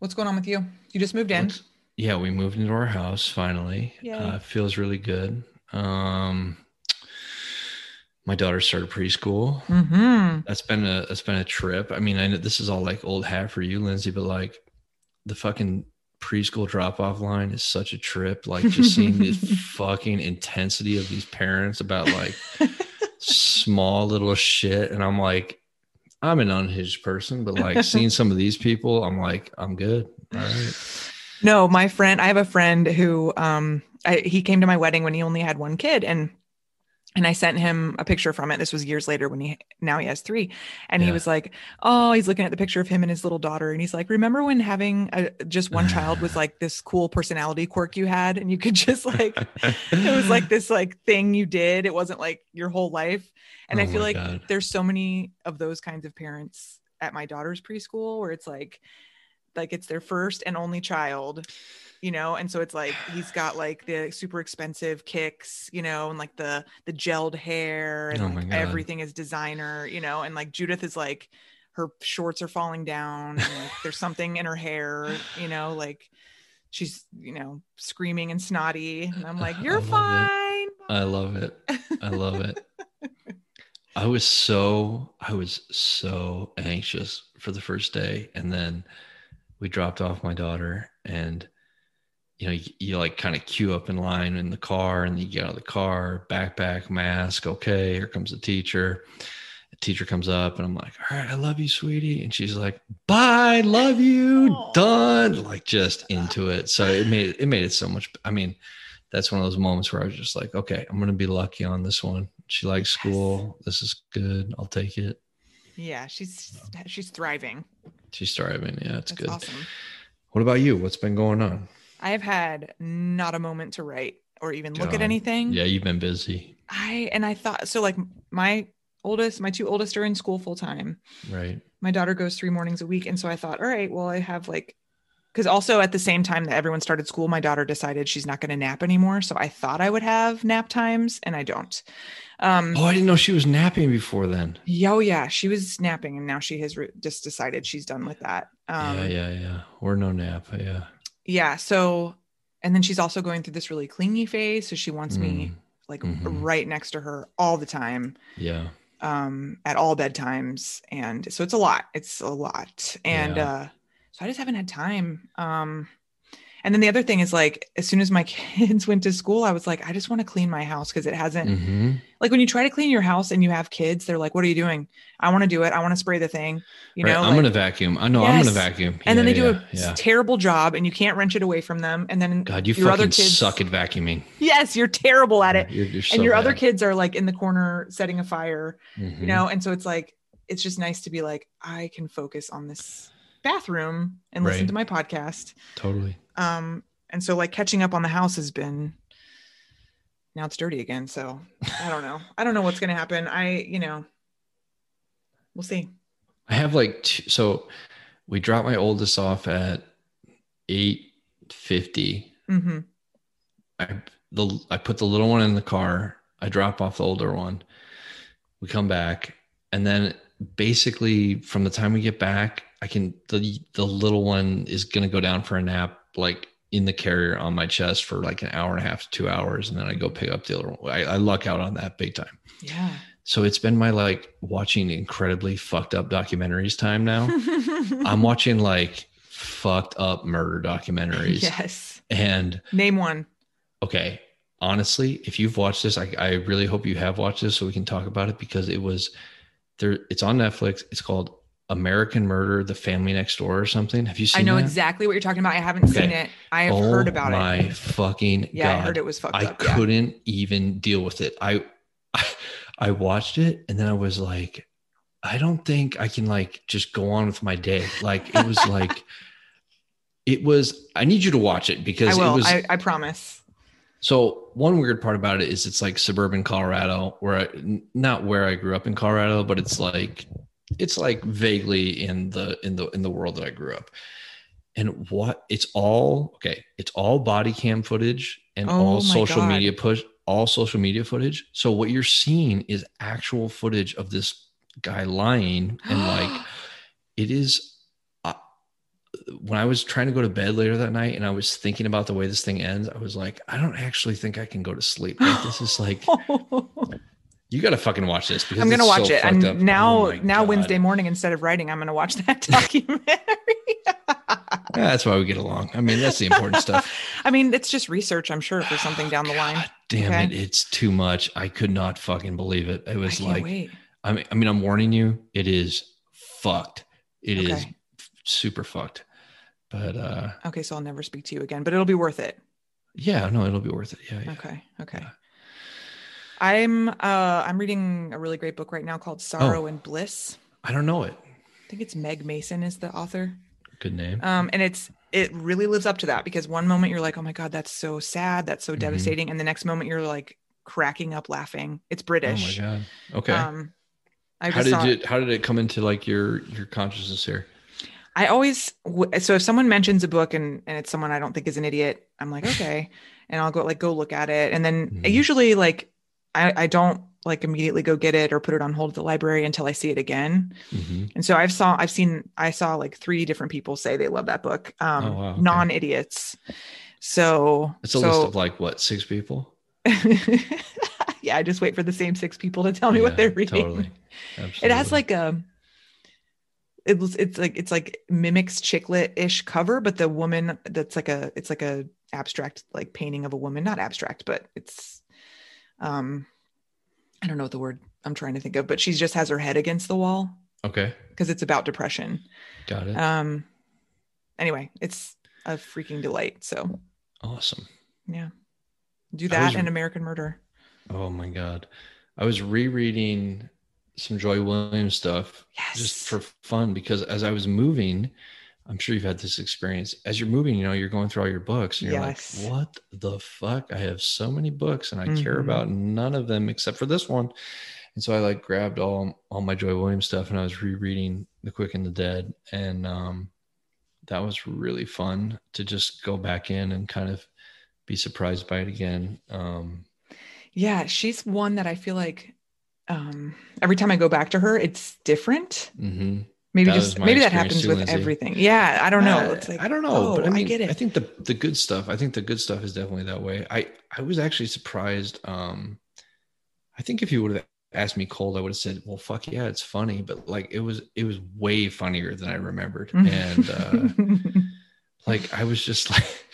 What's going on with you? You just moved in. Yeah, we moved into our house finally. Uh, feels really good. Um, my daughter started preschool. Mm-hmm. That's been a that's been a trip. I mean, I know this is all like old hat for you, Lindsay, but like the fucking preschool drop off line is such a trip. Like just seeing the fucking intensity of these parents about like small little shit, and I'm like, I'm an unhinged person, but like seeing some of these people, I'm like, I'm good. All right. No, my friend, I have a friend who um I, he came to my wedding when he only had one kid and and I sent him a picture from it. This was years later when he now he has three. And he was like, Oh, he's looking at the picture of him and his little daughter. And he's like, Remember when having a, just one child was like this cool personality quirk you had? And you could just like it was like this like thing you did. It wasn't like your whole life. And Oh I feel like God. there's so many of those kinds of parents at my daughter's preschool where it's like like it's their first and only child you know and so it's like he's got like the super expensive kicks you know and like the the gelled hair and Oh like, everything is designer you know and like judith is like her shorts are falling down and like, there's something in her hair you know like she's you know screaming and snotty and i'm like you're it. fine I love it. I love it. I was so I was so anxious for the first day and then we dropped off my daughter and you know you, you like kind of queue up in line in the car and you get out of the car backpack mask okay here comes the teacher the teacher comes up and I'm like all right I love you sweetie and she's like bye love you Aw. done like just into it so it made it made it so much I mean that's one of those moments where I was just like, okay, I'm gonna be lucky on this one. She likes school. This is good. I'll take it. yeah she's she's thriving She's thriving. Yeah, it's that's good. awesome What about you? What's been going on? I have had not a moment to write or even look at anything Yeah, you've been busy, I and I thought so like my oldest, my two oldest are in school full time. right? My daughter goes three mornings a week. And so I thought, all right, well, I have like because also at the same time that everyone started school, my daughter decided she's not going to nap anymore. So I thought I would have nap times and I don't. Um Oh, I didn't know she was napping before then. yeah, oh yeah, she was napping and now she has re- just decided she's done with that. Um yeah, yeah, yeah. We're no nap. Yeah. Yeah, so and then she's also going through this really clingy phase. So she wants me Mm, like mhm. right next to her all the time. yeah. um at all bedtimes and so it's a lot it's a lot and Yeah. uh so i just haven't had time um and then the other thing is like as soon as my kids went to school i was like i just want to clean my house because it hasn't hmm like when you try to clean your house and you have kids they're like what are you doing i want to do it i want to spray the thing you right. know I'm like- gonna vacuum. I know I'm gonna vacuum. and then Yeah, they do yeah, a yeah. terrible job and you can't wrench it away from them and then God, you your other kids suck at vacuuming. yes you're terrible at it You're, you're and so your other kids are like in the corner setting a fire Mhm. you know and so it's like it's just nice to be like i can focus on this bathroom and listen to my podcast Totally. Um and so like catching up on the house has been now it's dirty again so i don't know i don't know what's gonna happen i you know we'll see I have like two, so we dropped my oldest off at eight fifty. hmm I the I put the little one in the car. I drop off the older one. We come back, and then basically from the time we get back, I can the the little one is gonna go down for a nap like in the carrier on my chest for like an hour and a half to two hours, and then I go pick up the other one. I, I luck out on that big time. yeah So it's been my like watching incredibly fucked up documentaries time now. I'm watching like fucked up murder documentaries. yes And name one okay, honestly, if you've watched this, I, I really hope you have watched this so we can talk about it because it was there. It's on Netflix. It's called American Murder: The Family Next Door or something. Have you seen? i know that? exactly what you're talking about i haven't Okay. seen it i have Oh heard about my it My fucking yeah i heard it was fucked I up yeah. couldn't even deal with it. I, I I watched it and then I was like, I don't think I can like just go on with my day. Like it was like it was I need you to watch it i because will it was I, I promise so one weird part about it is it's like suburban Colorado where I, not where I grew up in Colorado, but it's like it's like vaguely in the in the in the world that I grew up. And what it's all okay, it's all body cam footage and Oh all social God. media push all social media footage. So what you're seeing is actual footage of this guy lying and like it is uh, when I was trying to go to bed later that night and I was thinking about the way this thing ends, I was like, I don't actually think I can go to sleep. Like, this is like, you got to fucking watch this because I'm gonna watch so it. And up. now, Oh now God. Wednesday morning, instead of writing, I'm gonna watch that documentary. Yeah, that's why we get along. I mean, that's the important stuff. I mean, it's just research, I'm sure, for something down the line. God damn Okay. it. It's too much. I could not fucking believe it. It was like, wait. I mean, I mean, I'm warning you, it is fucked. It is Okay. super fucked. But uh Okay, so I'll never speak to you again, but it'll be worth it. yeah, no, it'll be worth it. Yeah. yeah. Okay. Okay. Yeah. I'm uh I'm reading a really great book right now called Oh. Sorrow and Bliss. I don't know it. I think it's Meg Mason is the author. Good name. Um and it's it really lives up to that because one moment you're like, "Oh my god, that's so sad, that's so Mhm. devastating." And the next moment you're like cracking up laughing. It's British. oh my god. Okay. Um I how did saw, it how did it come into like your your consciousness here? I always so if someone mentions a book and and it's someone I don't think is an idiot, I'm like, "Okay." and I'll go like go look at it and then Mhm. usually like I I don't like immediately go get it or put it on hold at the library until I see it again. Mhm. And so I've saw I've seen I saw like three different people say they love that book. Um Oh, wow, okay. non-idiots. So It's a so, list of like what, six people? yeah, I just wait for the same six people to tell me Yeah, what they're reading. Totally. It has like a it was it's like it's like mimics chicklet-ish cover, but the woman that's like a it's like a abstract like painting of a woman, not abstract, but it's um I don't know what the word I'm trying to think of, but she just has her head against the wall Okay. because it's about depression. Got it. Um anyway, it's a freaking delight. So awesome. yeah. Do that was- and American Murder. Oh my god. I was rereading some Joy Williams stuff Yes. just for fun because as I was moving, I'm sure you've had this experience. As you're moving, you know, you're going through all your books and you're Yes. like, what the fuck? I have so many books and I care Mhm. about none of them except for this one. And so I like grabbed all all my Joy Williams stuff and I was rereading The Quick and the Dead. And um that was really fun to just go back in and kind of be surprised by it again. Um Yeah, she's one that I feel like um every time I go back to her, it's different. mhm. Maybe That just maybe that happens too, with Lindsay. everything. Yeah, I don't know. Uh, It's like I don't know, oh, but I mean, get it. I think the the good stuff. I think the good stuff is definitely that way. I I was actually surprised. Um, I think if you would have asked me cold, I would have said, "Well, fuck yeah, it's funny," but like it was it was way funnier than I remembered, and uh, like I was just like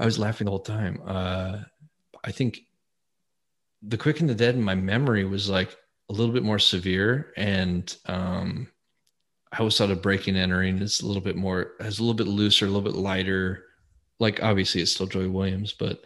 I was laughing the whole time. Uh, I think the Quick and the Dead in my memory was like a little bit more severe, and um, I always thought of Breaking and Entering is a little bit more has a little bit looser, a little bit lighter. Like obviously it's still Joy Williams, but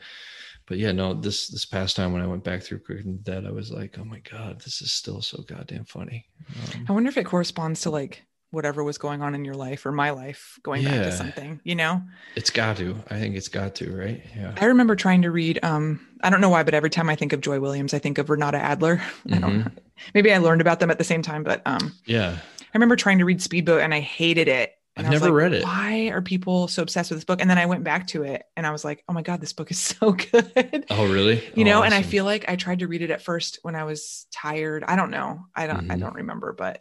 but yeah, no, this this past time when I went back through Quick and Dead, I was like, oh my god, this is still so goddamn funny. Um, I wonder if it corresponds to like whatever was going on in your life or my life going back to something, you know? it's got to. I think it's got to, right? Yeah. I remember trying to read um I don't know why, but every time I think of Joy Williams, I think of Renata Adler. I don't know. Maybe I learned about them at the same time, but um Yeah. I remember trying to read Speedboat and I hated it. And I've never like, read it. Why are people so obsessed with this book? And then I went back to it and I was like, oh my God, this book is so good. Oh, really? you Oh, know, and I feel like I tried to read it at first when I was tired. I don't know. I don't I Mhm. don't remember, but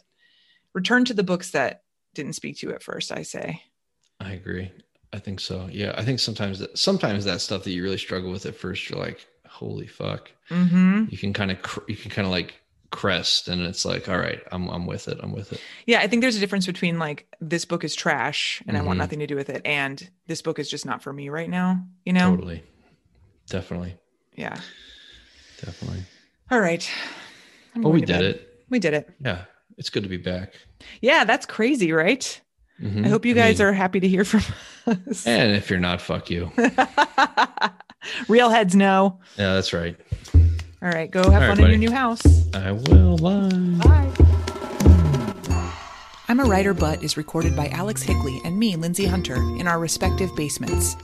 return to the books that didn't speak to you at first, I say. I agree. I think so. Yeah. I think sometimes that sometimes that stuff that you really struggle with at first, you're like, holy fuck. Mm-hmm. You can kind of cr- you can kind of like crest, and it's like, all right, I'm I'm with it. I'm with it. Yeah, I think there's a difference between like this book is trash and I want Mhm. nothing to do with it, and this book is just not for me right now. You know? Totally. Definitely. Yeah. Definitely. All right. I'm But going we did bed. it. We did it. Yeah. It's good to be back. Yeah, that's crazy, right? Mhm. I hope you guys mean, are happy to hear from us. And if you're not, fuck you. Real heads know. Yeah, that's right. All right, go have All fun right, in your new house. I will. Bye. Bye. I'm a Writer But is recorded by Alex Higley and me, Lindsay Hunter, in our respective basements.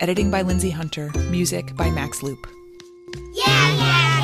Editing by Lindsay Hunter, music by Max Loop. Yeah, yeah,